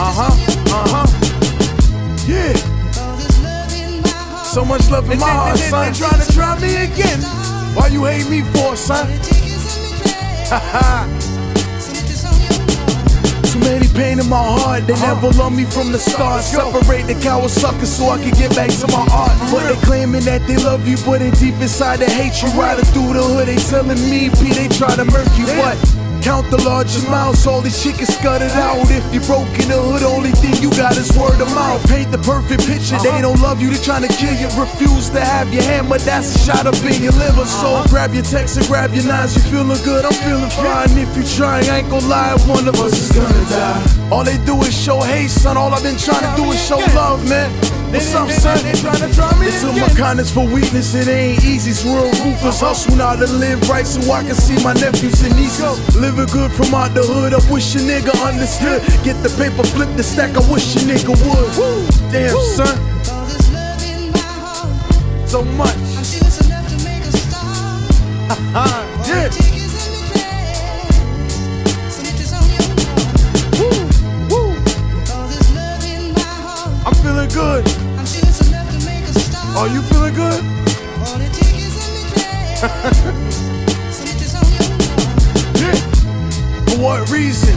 Uh huh. Uh huh. Yeah. So much love in my heart, son. Trying to try me again. Why you hate me for, son? Too many pain in my heart. They uh-huh. never loved me from the start. Separate the coward suckers so I can get back to my art. But they claiming that they love you, but in deep inside they hate you. Riding through the hood, they telling me, P, they try to murk you. What? Count the large amounts, all these shit get scuttered out. If you broke in the hood, only thing you got is word of mouth. Paint the perfect picture, they uh-huh. don't love you, they trying to kill you. Refuse to have your hammer, that's a shot up in your liver. So uh-huh. grab your text and grab your knives, you feeling good, I'm feeling fine. If you trying, I ain't gon' lie, one of us is gonna die. All they do is show hate, son. All I've been trying to do is show love, man. What's up, son? They trying to try me. They took my kindness for weakness. It ain't easy. It's real ruthless. Hustle now to live right so I can see my nephews and nieces. Living good from out the hood. I wish a nigga understood. Get the paper, flip the stack. I wish a nigga would. Damn, son. So much. Good. Are you feeling good? Yeah. For what reason?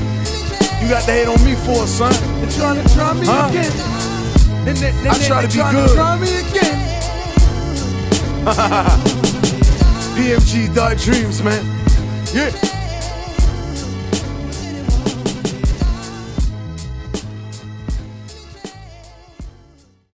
You got to hate on me for, a son? They're trying to try me Huh? again. Then they, then I they- try they to be good. try me again. PMG Dark Dreams, man. Yeah.